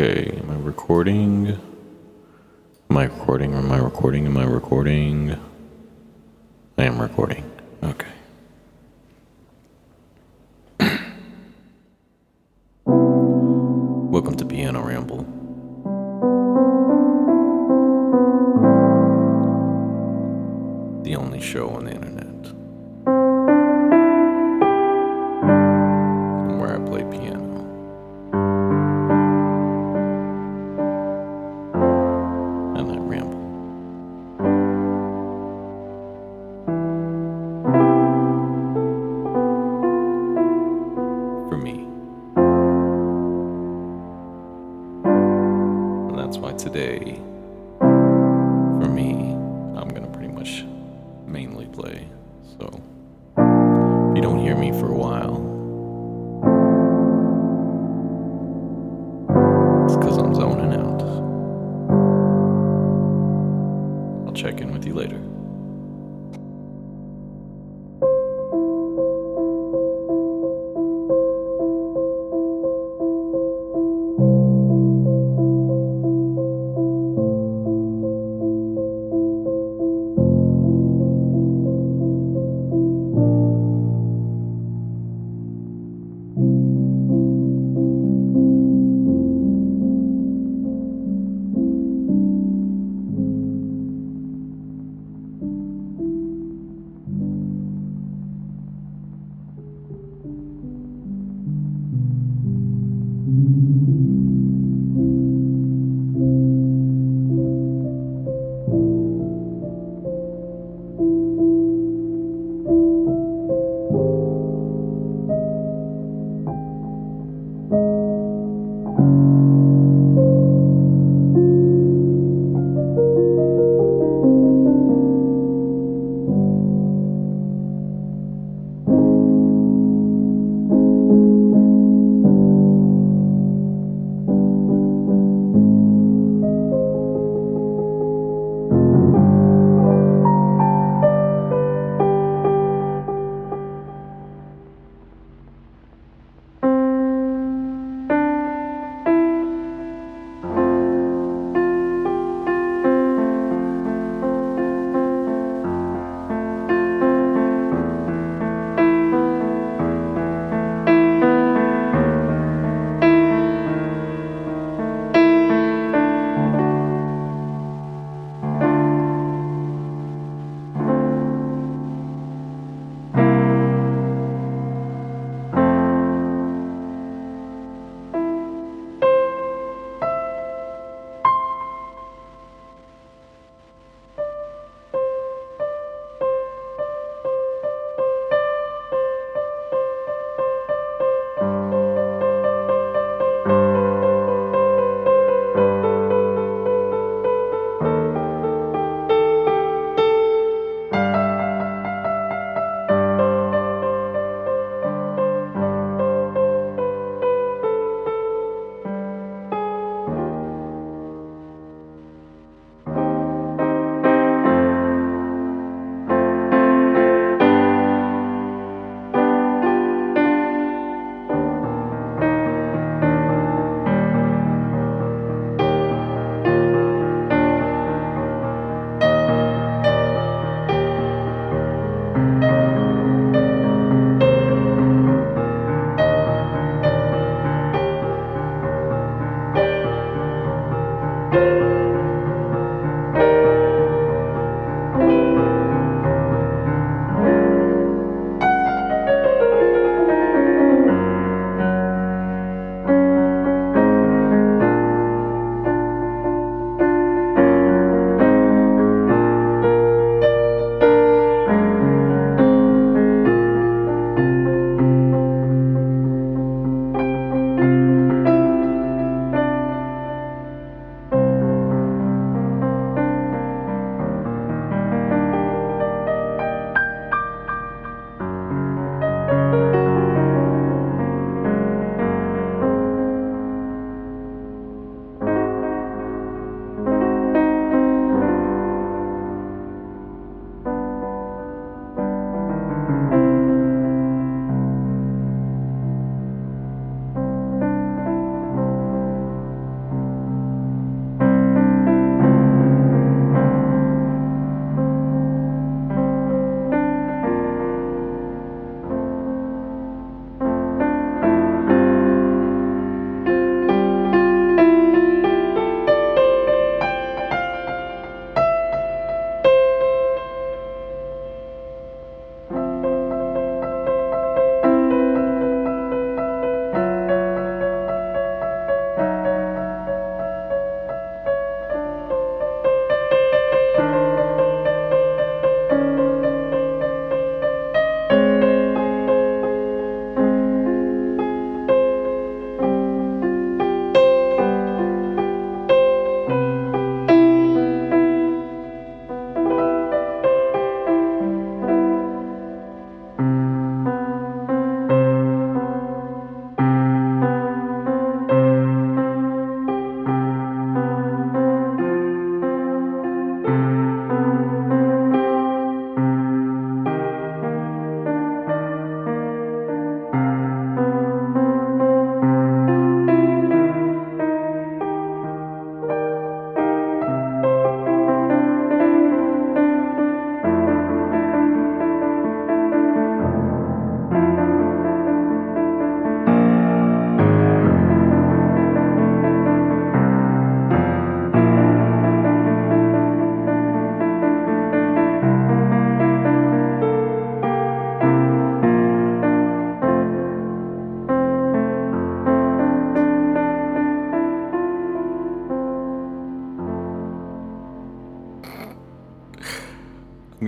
Okay, am I recording? Am I recording? Am I recording? Am I recording? I am recording. Okay. Welcome to Piano Ramble. The only show on the internet that's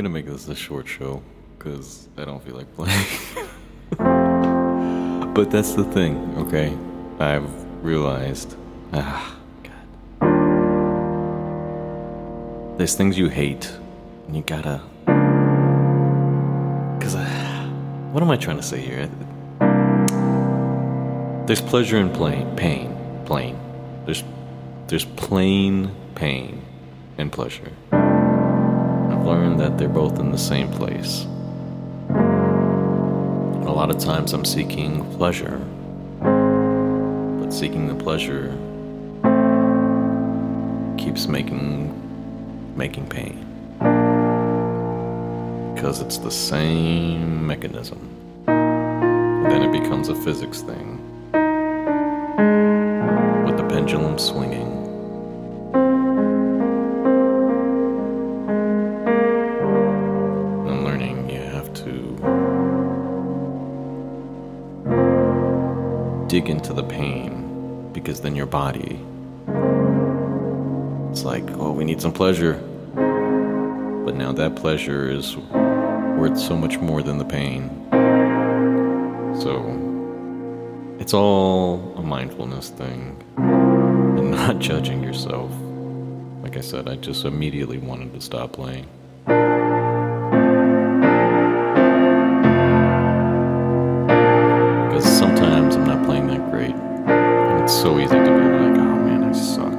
gonna make this a short show because I don't feel like playing. but that's the thing, okay? I've realized. Ah, God. There's things you hate, and you gotta. Because, uh, what am I trying to say here? There's pleasure in plain, pain, plain. There's, there's plain pain and pleasure. I've that they're both in the same place. A lot of times I'm seeking pleasure, but seeking the pleasure keeps making making pain because it's the same mechanism. Then it becomes a physics thing with the pendulum swinging. Dig into the pain because then your body it's like, oh, we need some pleasure. But now that pleasure is worth so much more than the pain. So it's all a mindfulness thing and not judging yourself. Like I said, I just immediately wanted to stop playing. So easy to be like, oh man, I suck.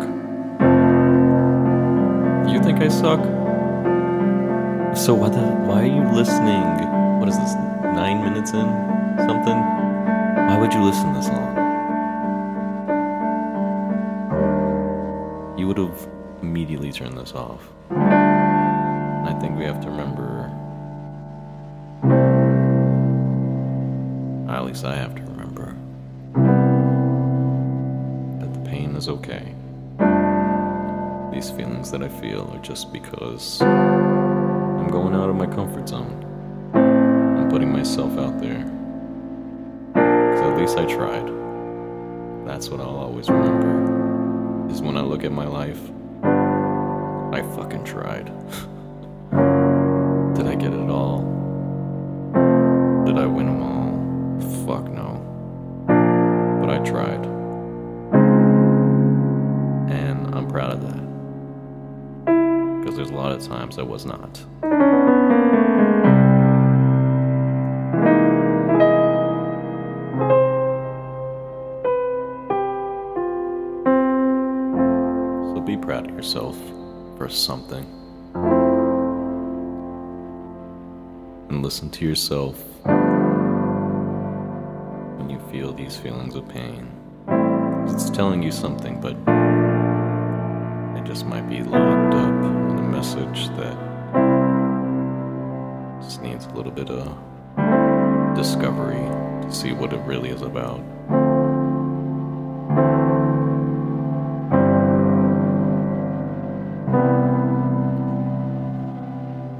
You think I suck? So what the, why are you listening? What is this? Nine minutes in? Something? Why would you listen this long? You would have immediately turned this off. I think we have to remember. At least I have to remember is okay. These feelings that I feel are just because I'm going out of my comfort zone. I'm putting myself out there. Because at least I tried. That's what I'll always remember. Is when I look at my life, I fucking tried. there's a lot of times I was not. So be proud of yourself for something. And listen to yourself when you feel these feelings of pain. It's telling you something, but it just might be locked up message that just needs a little bit of discovery to see what it really is about.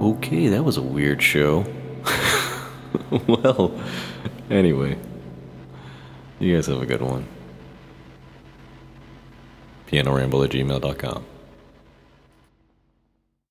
Okay, that was a weird show. well, anyway, you guys have a good one. pianoramble at gmail.com.